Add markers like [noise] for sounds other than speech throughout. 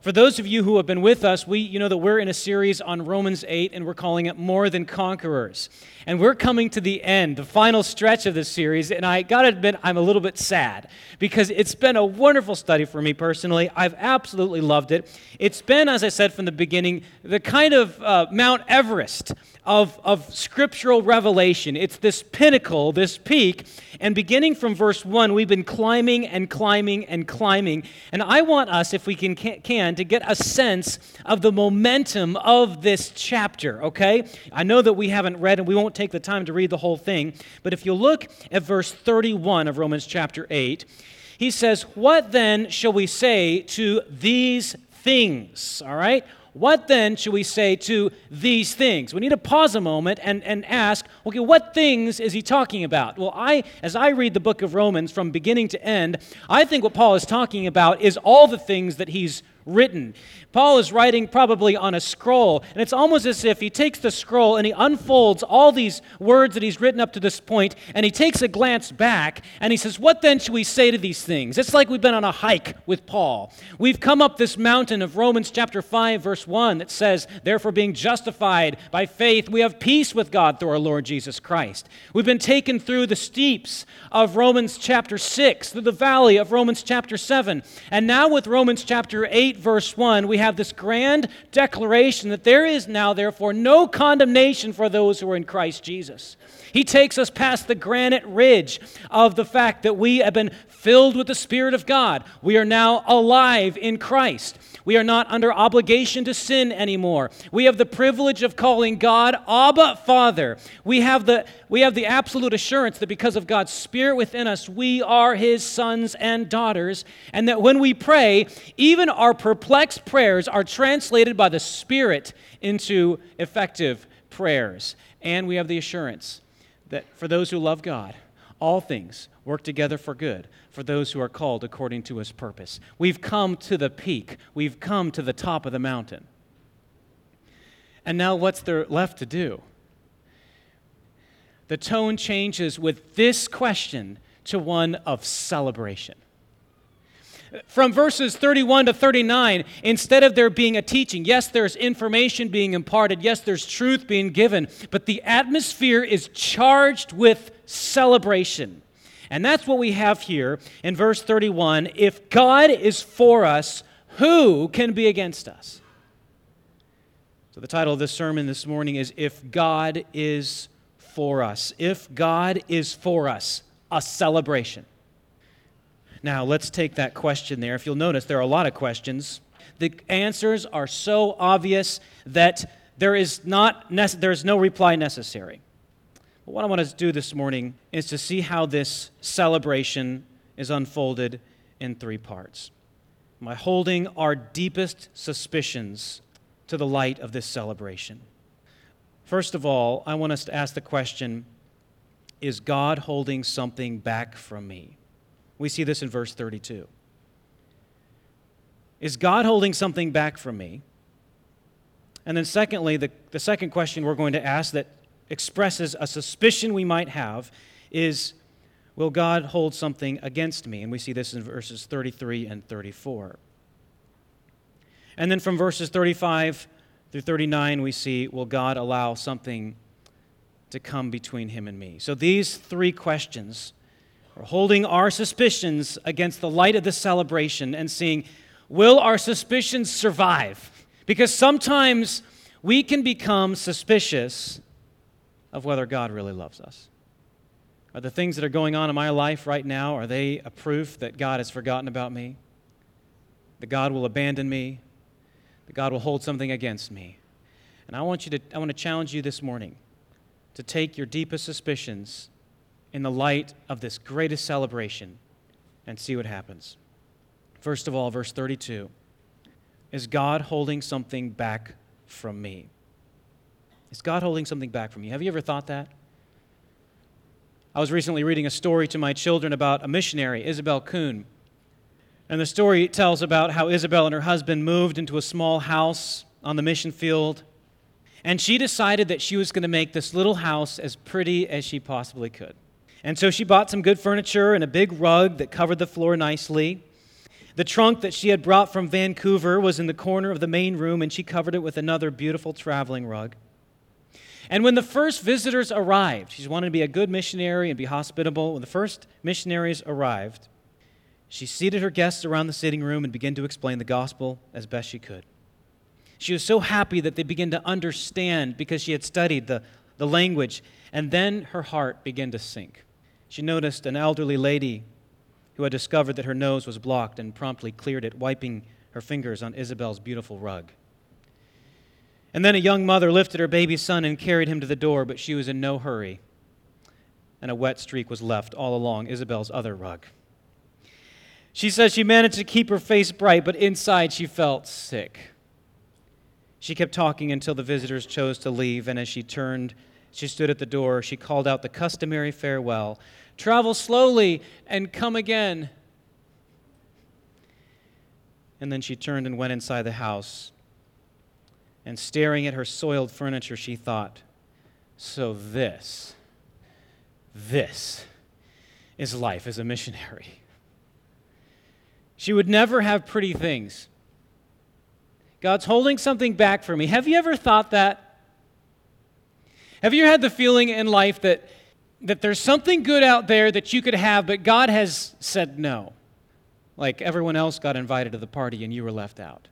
For those of you who have been with us, we you know that we're in a series on Romans 8 and we're calling it More Than Conquerors. And we're coming to the end, the final stretch of this series, and I got to admit I'm a little bit sad because it's been a wonderful study for me personally. I've absolutely loved it. It's been as I said from the beginning, the kind of uh, Mount Everest of, of scriptural revelation. It's this pinnacle, this peak. And beginning from verse 1, we've been climbing and climbing and climbing. And I want us, if we can, can to get a sense of the momentum of this chapter, okay? I know that we haven't read and we won't take the time to read the whole thing. But if you look at verse 31 of Romans chapter 8, he says, What then shall we say to these things? All right? What then should we say to these things? We need to pause a moment and, and ask, okay, what things is he talking about? Well, I, as I read the book of Romans from beginning to end, I think what Paul is talking about is all the things that he's written. Paul is writing probably on a scroll, and it's almost as if he takes the scroll and he unfolds all these words that he's written up to this point, and he takes a glance back and he says, What then should we say to these things? It's like we've been on a hike with Paul. We've come up this mountain of Romans chapter 5, verse 1, that says, Therefore, being justified by faith, we have peace with God through our Lord Jesus Christ. We've been taken through the steeps of Romans chapter 6, through the valley of Romans chapter 7, and now with Romans chapter 8, verse 1, we have this grand declaration that there is now, therefore, no condemnation for those who are in Christ Jesus. He takes us past the granite ridge of the fact that we have been filled with the Spirit of God. We are now alive in Christ. We are not under obligation to sin anymore. We have the privilege of calling God Abba Father. We have the, we have the absolute assurance that because of God's Spirit within us, we are His sons and daughters, and that when we pray, even our perplexed prayers are translated by the Spirit into effective prayers. And we have the assurance that for those who love God, all things work together for good for those who are called according to his purpose. We've come to the peak, we've come to the top of the mountain. And now, what's there left to do? The tone changes with this question to one of celebration. From verses 31 to 39, instead of there being a teaching, yes, there's information being imparted, yes, there's truth being given, but the atmosphere is charged with celebration. And that's what we have here in verse 31. If God is for us, who can be against us? So, the title of this sermon this morning is If God is for us. If God is for us, a celebration. Now, let's take that question there. If you'll notice, there are a lot of questions. The answers are so obvious that there is, not nece- there is no reply necessary. But what I want to do this morning is to see how this celebration is unfolded in three parts. By holding our deepest suspicions to the light of this celebration. First of all, I want us to ask the question Is God holding something back from me? We see this in verse 32. Is God holding something back from me? And then, secondly, the, the second question we're going to ask that expresses a suspicion we might have is Will God hold something against me? And we see this in verses 33 and 34. And then from verses 35 through 39, we see Will God allow something to come between him and me? So these three questions are holding our suspicions against the light of the celebration and seeing Will our suspicions survive? Because sometimes we can become suspicious of whether God really loves us. Are the things that are going on in my life right now, are they a proof that God has forgotten about me? That God will abandon me? That God will hold something against me? And I want you to I want to challenge you this morning to take your deepest suspicions in the light of this greatest celebration and see what happens. First of all, verse 32 Is God holding something back from me? Is God holding something back from you? Have you ever thought that? I was recently reading a story to my children about a missionary, Isobel Kuhn. And the story tells about how Isobel and her husband moved into a small house on the mission field. And she decided that she was going to make this little house as pretty as she possibly could. And so she bought some good furniture and a big rug that covered the floor nicely. The trunk that she had brought from Vancouver was in the corner of the main room, and she covered it with another beautiful traveling rug. And when the first visitors arrived, she wanted to be a good missionary and be hospitable. When the first missionaries arrived, she seated her guests around the sitting room and began to explain the gospel as best she could. She was so happy that they began to understand because she had studied the, the language. And then her heart began to sink. She noticed an elderly lady who had discovered that her nose was blocked and promptly cleared it, wiping her fingers on Isobel's beautiful rug. And then a young mother lifted her baby son and carried him to the door, but she was in no hurry. And a wet streak was left all along Isobel's other rug. She says she managed to keep her face bright, but inside she felt sick. She kept talking until the visitors chose to leave, and as she turned, she stood at the door. She called out the customary farewell Travel slowly and come again. And then she turned and went inside the house and staring at her soiled furniture, she thought, So this, this is life as a missionary. She would never have pretty things. God's holding something back for me. Have you ever thought that? Have you had the feeling in life that, that there's something good out there that you could have, but God has said no? Like everyone else got invited to the party and you were left out.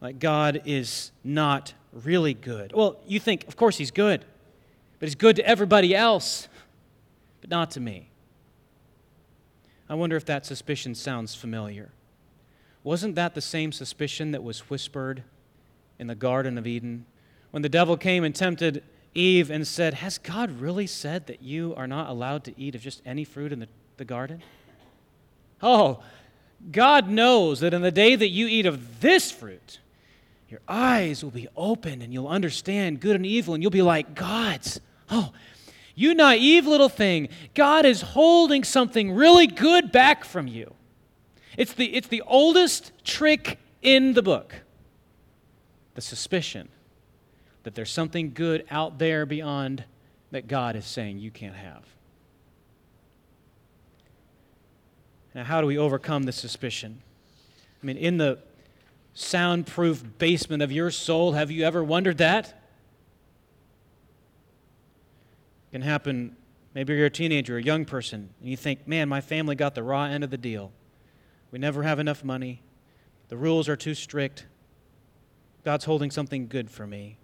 Like God is not really good. Well, you think, of course, He's good, but He's good to everybody else, but not to me. I wonder if that suspicion sounds familiar. Wasn't that the same suspicion that was whispered in the Garden of Eden when the devil came and tempted Eve and said, Has God really said that you are not allowed to eat of just any fruit in the, the garden? Oh, God knows that in the day that you eat of this fruit, your eyes will be opened and you'll understand good and evil, and you'll be like, God's. Oh, you naive little thing. God is holding something really good back from you. It's the, it's the oldest trick in the book the suspicion that there's something good out there beyond that God is saying you can't have. Now, how do we overcome this suspicion? I mean, in the soundproof basement of your soul. Have you ever wondered that? It can happen. Maybe you're a teenager, a young person, and you think, man, my family got the raw end of the deal. We never have enough money. The rules are too strict. God's holding something good for me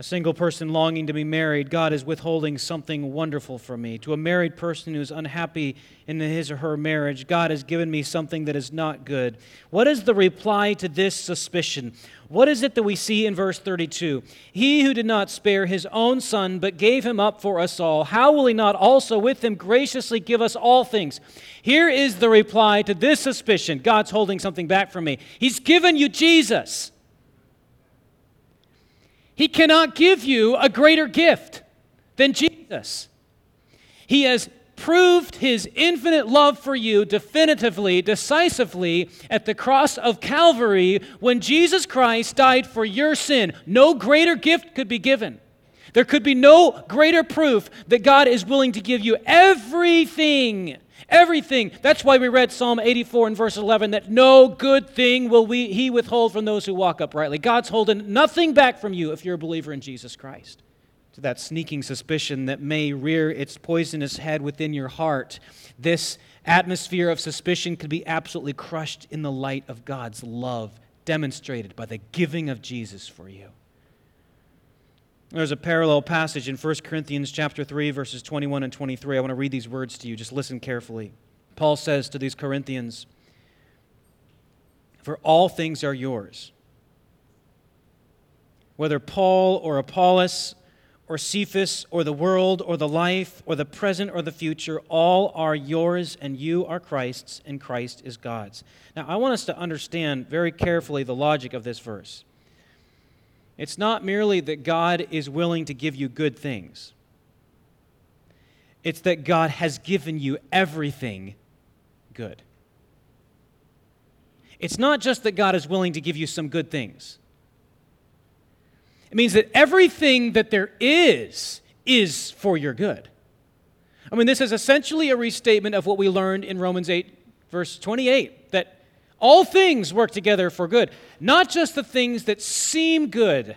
a single person longing to be married, God is withholding something wonderful from me. To a married person who's unhappy in his or her marriage, God has given me something that is not good. What is the reply to this suspicion? What is it that we see in verse 32? He who did not spare his own son, but gave him up for us all, how will he not also with him graciously give us all things? Here is the reply to this suspicion God's holding something back from me. He's given you Jesus. He cannot give you a greater gift than Jesus. He has proved his infinite love for you definitively, decisively at the cross of Calvary when Jesus Christ died for your sin. No greater gift could be given. There could be no greater proof that God is willing to give you everything Everything. That's why we read Psalm 84 and verse 11 that no good thing will we, he withhold from those who walk uprightly. God's holding nothing back from you if you're a believer in Jesus Christ. To that sneaking suspicion that may rear its poisonous head within your heart, this atmosphere of suspicion could be absolutely crushed in the light of God's love demonstrated by the giving of Jesus for you. There's a parallel passage in 1 Corinthians chapter 3 verses 21 and 23. I want to read these words to you. Just listen carefully. Paul says to these Corinthians, "For all things are yours." Whether Paul or Apollos or Cephas or the world or the life or the present or the future, all are yours and you are Christ's and Christ is God's. Now, I want us to understand very carefully the logic of this verse. It's not merely that God is willing to give you good things, it's that God has given you everything good. It's not just that God is willing to give you some good things. It means that everything that there is is for your good. I mean, this is essentially a restatement of what we learned in Romans 8, verse 28, that All things work together for good, not just the things that seem good,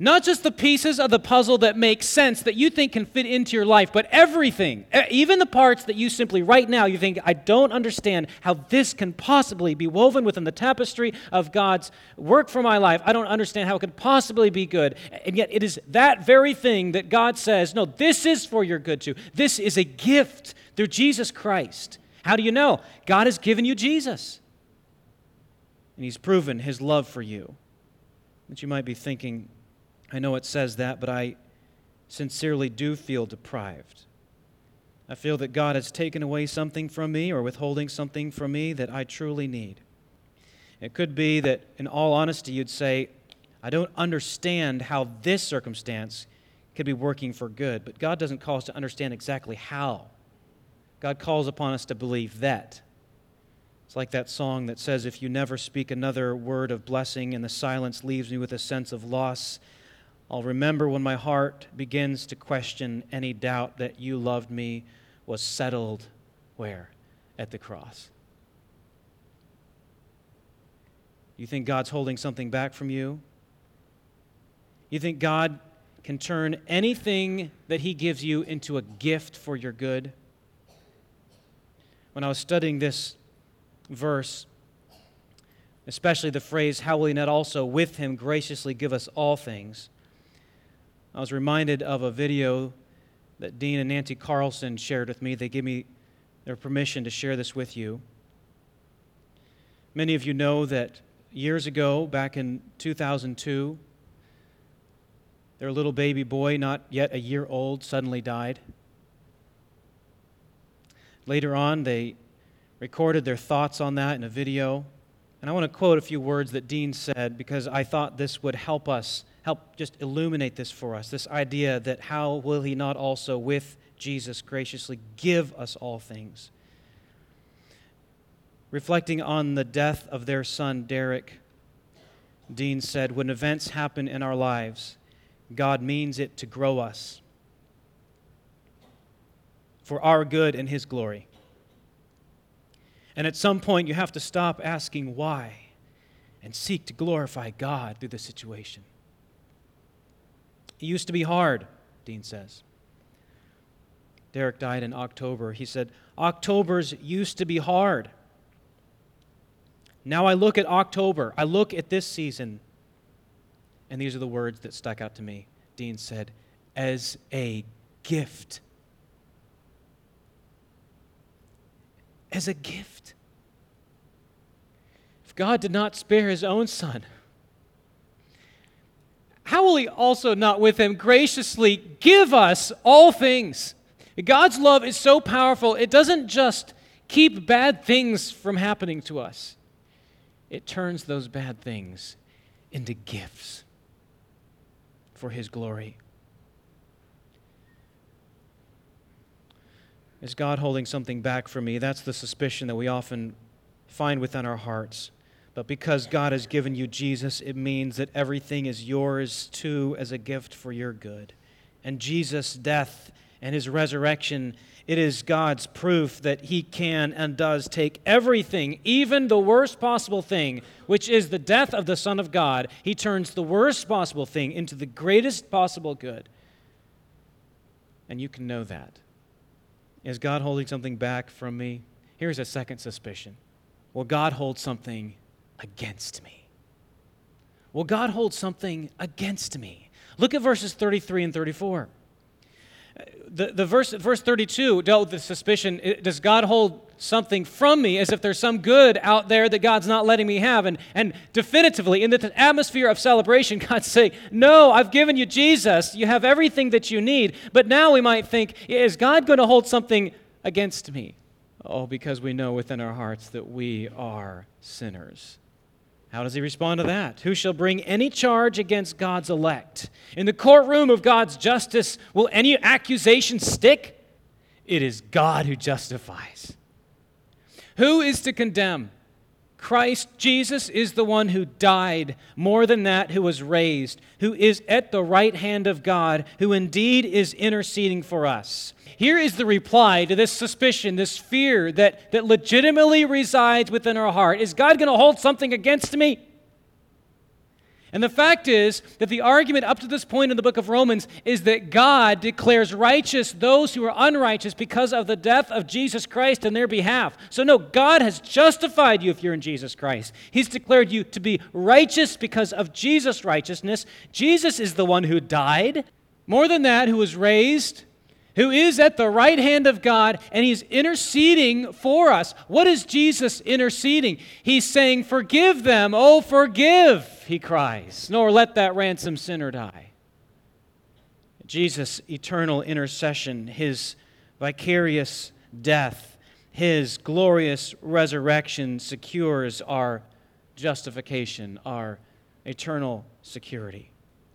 not just the pieces of the puzzle that make sense that you think can fit into your life, but everything, even the parts that you simply right now you think, I don't understand how this can possibly be woven within the tapestry of God's work for my life. I don't understand how it could possibly be good. And yet it is that very thing that God says, no, this is for your good too. This is a gift through Jesus Christ. How do you know? God has given you Jesus. And He's proven His love for you. But you might be thinking, I know it says that, but I sincerely do feel deprived. I feel that God has taken away something from me or withholding something from me that I truly need. It could be that, in all honesty, you'd say, I don't understand how this circumstance could be working for good, but God doesn't call us to understand exactly how. God calls upon us to believe that. It's like that song that says, If you never speak another word of blessing and the silence leaves me with a sense of loss, I'll remember when my heart begins to question any doubt that you loved me was settled where? At the cross. You think God's holding something back from you? You think God can turn anything that He gives you into a gift for your good? When I was studying this verse, especially the phrase, How will He not also with Him graciously give us all things? I was reminded of a video that Dean and Nancy Carlson shared with me. They gave me their permission to share this with you. Many of you know that years ago, back in 2002, their little baby boy, not yet a year old, suddenly died. Later on, they recorded their thoughts on that in a video. And I want to quote a few words that Dean said because I thought this would help us help just illuminate this for us this idea that how will he not also with Jesus graciously give us all things? Reflecting on the death of their son, Derek, Dean said, When events happen in our lives, God means it to grow us for our good and His glory. And at some point, you have to stop asking why and seek to glorify God through the situation. It used to be hard, Dean says. Derek died in October. He said, October's used to be hard. Now I look at October, I look at this season, and these are the words that stuck out to me. Dean said, as a gift. As a gift. If God did not spare his own son, how will he also not with him graciously give us all things? God's love is so powerful, it doesn't just keep bad things from happening to us, it turns those bad things into gifts for his glory. Is God holding something back from me? That's the suspicion that we often find within our hearts. But because God has given you Jesus, it means that everything is yours too as a gift for your good. And Jesus' death and his resurrection, it is God's proof that he can and does take everything, even the worst possible thing, which is the death of the Son of God, he turns the worst possible thing into the greatest possible good. And you can know that. Is God holding something back from me? Here's a second suspicion. Will God hold something against me? Will God hold something against me? Look at verses 33 and 34. Uh, the, the verse, verse 32 dealt with the suspicion does God hold something from me as if there's some good out there that God's not letting me have? And, and definitively, in the atmosphere of celebration, [laughs] God's saying, No, I've given you Jesus. You have everything that you need. But now we might think, Is God going to hold something against me? Oh, because we know within our hearts that we are sinners. How does he respond to that? Who shall bring any charge against God's elect? In the courtroom of God's justice, will any accusation stick? It is God who justifies. Who is to condemn? Christ Jesus is the one who died, more than that, who was raised, who is at the right hand of God, who indeed is interceding for us. Here is the reply to this suspicion, this fear that, that legitimately resides within our heart. Is God going to hold something against me? And the fact is that the argument up to this point in the book of Romans is that God declares righteous those who are unrighteous because of the death of Jesus Christ in their behalf. So, no, God has justified you if you're in Jesus Christ. He's declared you to be righteous because of Jesus' righteousness. Jesus is the one who died. More than that, who was raised, who is at the right hand of God, and he's interceding for us. What is Jesus interceding? He's saying, Forgive them, oh, forgive, he cries, nor let that ransom sinner die. Jesus' eternal intercession, his vicarious death, his glorious resurrection secures our justification, our eternal security.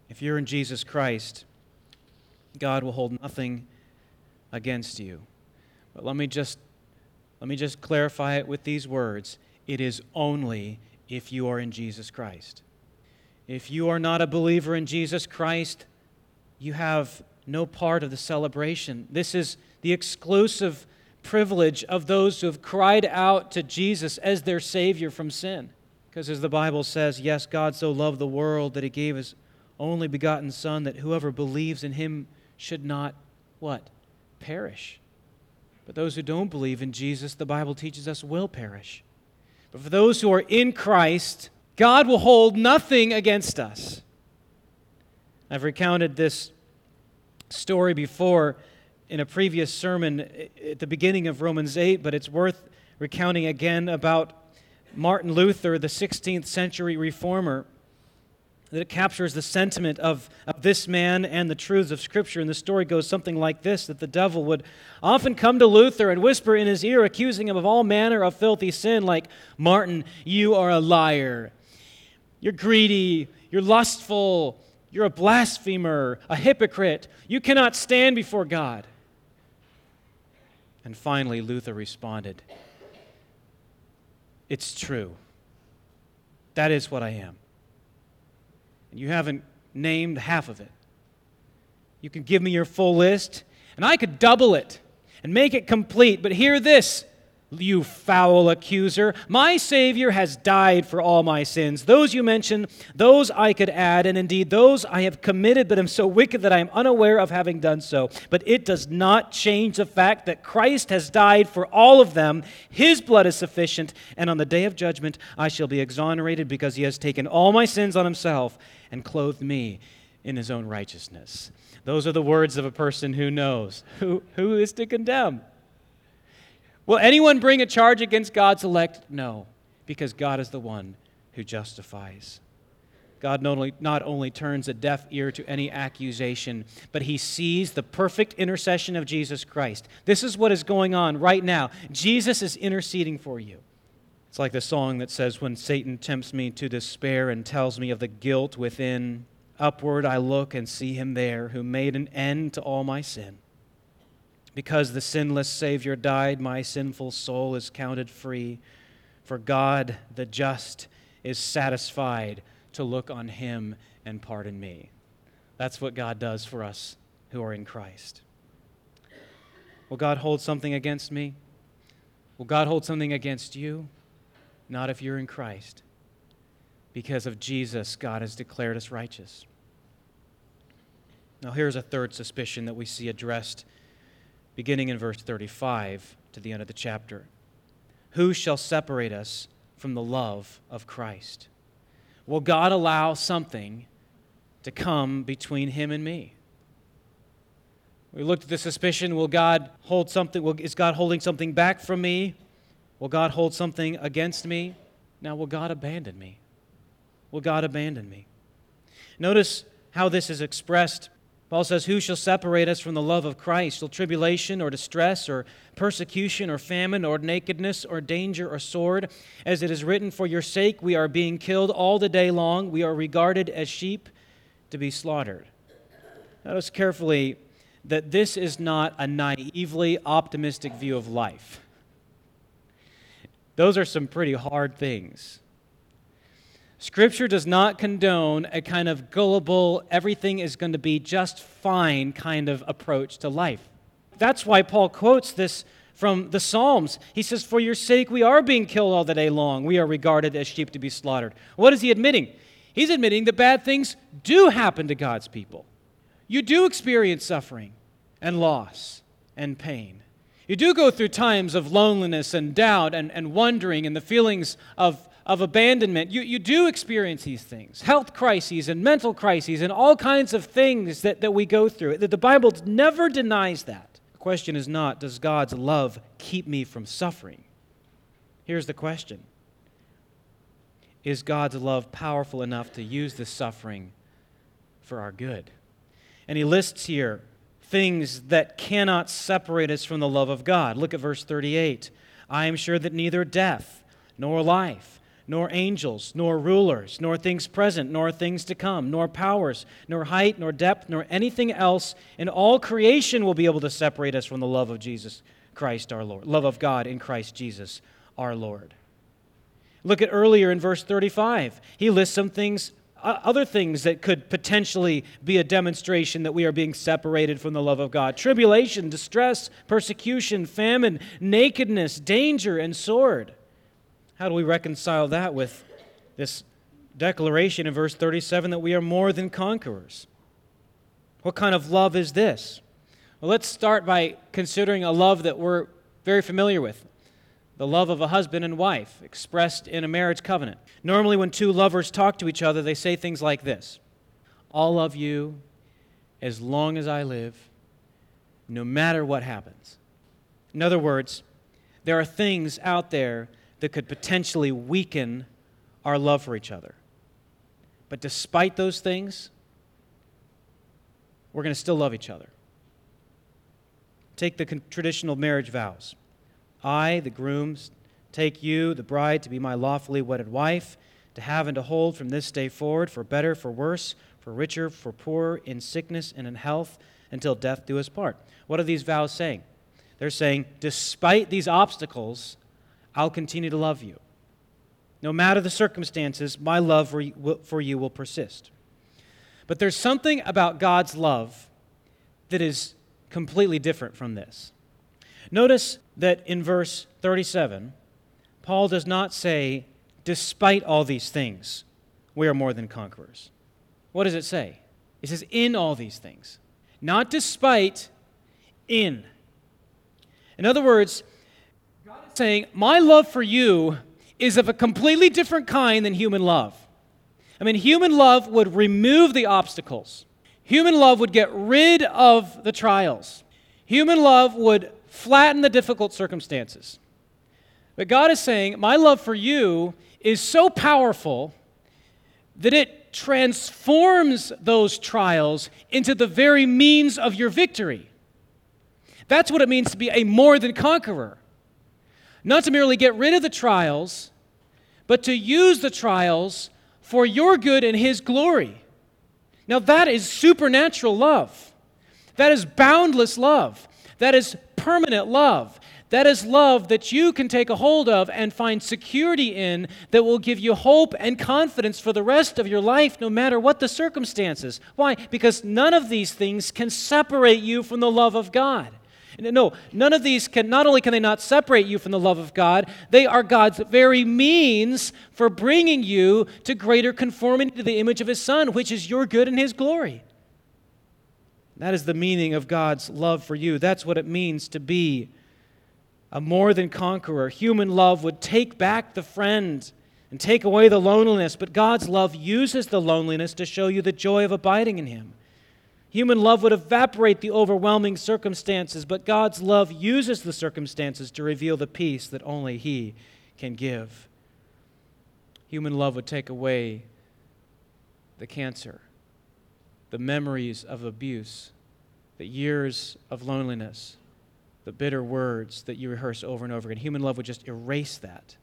If you're in Jesus Christ, God will hold nothing against you. But let me just let me just clarify it with these words. It is only if you are in Jesus Christ. If you are not a believer in Jesus Christ, you have no part of the celebration. This is the exclusive privilege of those who have cried out to Jesus as their Savior from sin. Because as the Bible says, yes, God so loved the world that he gave his only begotten Son, that whoever believes in him should not, what? Perish. But those who don't believe in Jesus, the Bible teaches us, will perish. But for those who are in Christ, God will hold nothing against us. I've recounted this story before in a previous sermon at the beginning of Romans 8, but it's worth recounting again about Martin Luther, the 16th century reformer that it captures the sentiment of, of this man and the truths of Scripture. And the story goes something like this that the devil would often come to Luther and whisper in his ear, accusing him of all manner of filthy sin, like, Martin, you are a liar. You're greedy. You're lustful. You're a blasphemer, a hypocrite. You cannot stand before God. And finally, Luther responded, It's true. That is what I am and you haven't named half of it. You can give me your full list, and I could double it and make it complete. But hear this you foul accuser. My Savior has died for all my sins. Those you mention, those I could add, and indeed those I have committed, but am so wicked that I am unaware of having done so. But it does not change the fact that Christ has died for all of them. His blood is sufficient, and on the day of judgment I shall be exonerated because he has taken all my sins on himself and clothed me in his own righteousness. Those are the words of a person who knows. Who, who is to condemn? Will anyone bring a charge against God's elect? No, because God is the one who justifies. God not only, not only turns a deaf ear to any accusation, but he sees the perfect intercession of Jesus Christ. This is what is going on right now. Jesus is interceding for you. It's like the song that says, When Satan tempts me to despair and tells me of the guilt within, upward I look and see him there who made an end to all my sin. Because the sinless Savior died, my sinful soul is counted free. For God, the just, is satisfied to look on him and pardon me. That's what God does for us who are in Christ. Will God hold something against me? Will God hold something against you? Not if you're in Christ. Because of Jesus, God has declared us righteous. Now, here's a third suspicion that we see addressed beginning in verse 35 to the end of the chapter. Who shall separate us from the love of Christ? Will God allow something to come between him and me? We looked at the suspicion will God hold something? Will, is God holding something back from me? Will God hold something against me? Now, will God abandon me? Will God abandon me? Notice how this is expressed Paul says, Who shall separate us from the love of Christ? Shall tribulation or distress or persecution or famine or nakedness or danger or sword? As it is written, For your sake we are being killed all the day long. We are regarded as sheep to be slaughtered. Notice carefully that this is not a naively optimistic view of life. Those are some pretty hard things. Scripture does not condone a kind of gullible, everything is going to be just fine kind of approach to life. That's why Paul quotes this from the Psalms. He says, For your sake we are being killed all the day long. We are regarded as sheep to be slaughtered. What is he admitting? He's admitting that bad things do happen to God's people. You do experience suffering and loss and pain. You do go through times of loneliness and doubt and, and wondering and the feelings of, of abandonment. You, you do experience these things health crises and mental crises and all kinds of things that, that we go through. The Bible never denies that. The question is not, does God's love keep me from suffering? Here's the question Is God's love powerful enough to use this suffering for our good? And he lists here things that cannot separate us from the love of God. Look at verse 38. I am sure that neither death, nor life, nor angels, nor rulers, nor things present, nor things to come, nor powers, nor height, nor depth, nor anything else in all creation will be able to separate us from the love of Jesus Christ our Lord, love of God in Christ Jesus our Lord. Look at earlier in verse 35. He lists some things uh, other things that could potentially be a demonstration that we are being separated from the love of God tribulation, distress, persecution, famine, nakedness, danger, and sword. How do we reconcile that with this declaration in verse 37 that we are more than conquerors? What kind of love is this? Well, let's start by considering a love that we're very familiar with the love of a husband and wife expressed in a marriage covenant. Normally, when two lovers talk to each other, they say things like this I'll love you as long as I live, no matter what happens. In other words, there are things out there that could potentially weaken our love for each other. But despite those things, we're going to still love each other. Take the traditional marriage vows. I, the grooms, take you, the bride, to be my lawfully wedded wife, to have and to hold from this day forward, for better, for worse, for richer, for poorer, in sickness and in health, until death do us part. What are these vows saying? They're saying, despite these obstacles, I'll continue to love you. No matter the circumstances, my love for you, will persist. But there's something about God's love that is completely different from this. Notice that in verse 37, Paul does not say, despite all these things, we are more than conquerors. What does it say? It says, in all these things. Not despite, in. In other words, saying, my love for you is of a completely different kind than human love. I mean, human love would remove the obstacles, human love would get rid of the trials, human love would flatten the difficult circumstances. But God is saying, My love for you is so powerful that it transforms those trials into the very means of your victory. That's what it means to be a more than conqueror. Not to merely get rid of the trials, but to use the trials for your good and His glory. Now, that is supernatural love. That is boundless love. That is permanent love. That is love that you can take a hold of and find security in that will give you hope and confidence for the rest of your life, no matter what the circumstances. Why? Because none of these things can separate you from the love of God. No, none of these can, not only can they not separate you from the love of God, they are God's very means for bringing you to greater conformity to the image of His Son, which is your good and His glory. That is the meaning of God's love for you. That's what it means to be a more than conqueror. Human love would take back the friend and take away the loneliness, but God's love uses the loneliness to show you the joy of abiding in Him. Human love would evaporate the overwhelming circumstances, but God's love uses the circumstances to reveal the peace that only He can give. Human love would take away the cancer the memories of abuse, the years of loneliness, the bitter words that you rehearse over and over again. Human love would just erase that.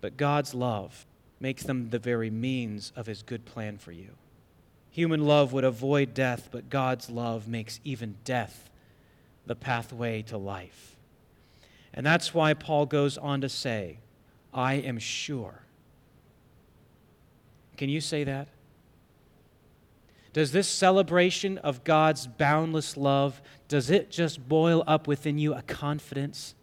But God's love makes them the very means of his good plan for you. Human love would avoid death, but God's love makes even death the pathway to life. And that's why Paul goes on to say, I am sure. Can you say that? Does this celebration of God's boundless love does it just boil up within you a confidence?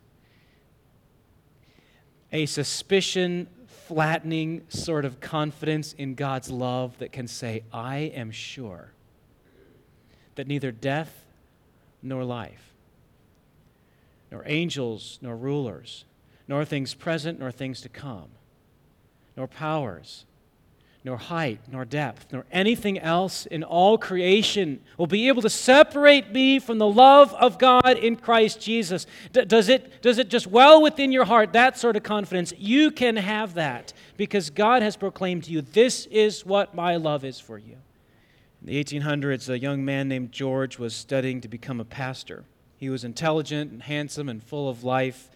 A suspicion flattening sort of confidence in God's love that can say, I am sure that neither death nor life, nor angels nor rulers, nor things present nor things to come, nor powers, nor height, nor depth, nor anything else in all creation will be able to separate me from the love of God in Christ Jesus. D- does, it, does it just well within your heart, that sort of confidence? You can have that because God has proclaimed to you, This is what my love is for you. In the 1800s, a young man named George was studying to become a pastor. He was intelligent and handsome and full of life,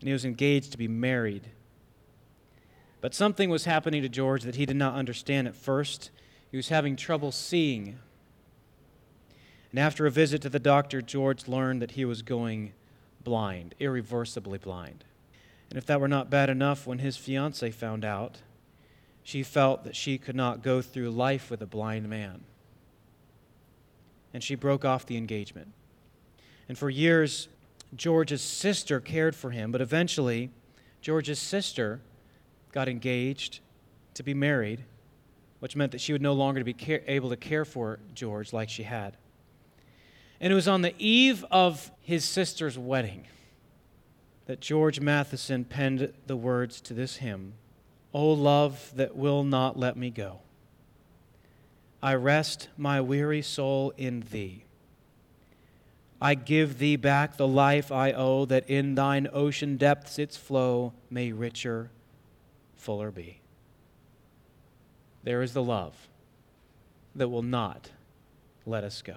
and he was engaged to be married. But something was happening to George that he did not understand at first. He was having trouble seeing. And after a visit to the doctor, George learned that he was going blind, irreversibly blind. And if that were not bad enough, when his fiancee found out, she felt that she could not go through life with a blind man. And she broke off the engagement. And for years, George's sister cared for him, but eventually, George's sister got engaged to be married, which meant that she would no longer be care- able to care for George like she had. And it was on the eve of his sister's wedding that George Matheson penned the words to this hymn O love that will not let me go. I rest my weary soul in thee. I give thee back the life I owe, that in thine ocean depths its flow may richer fuller be. There is the love that will not let us go.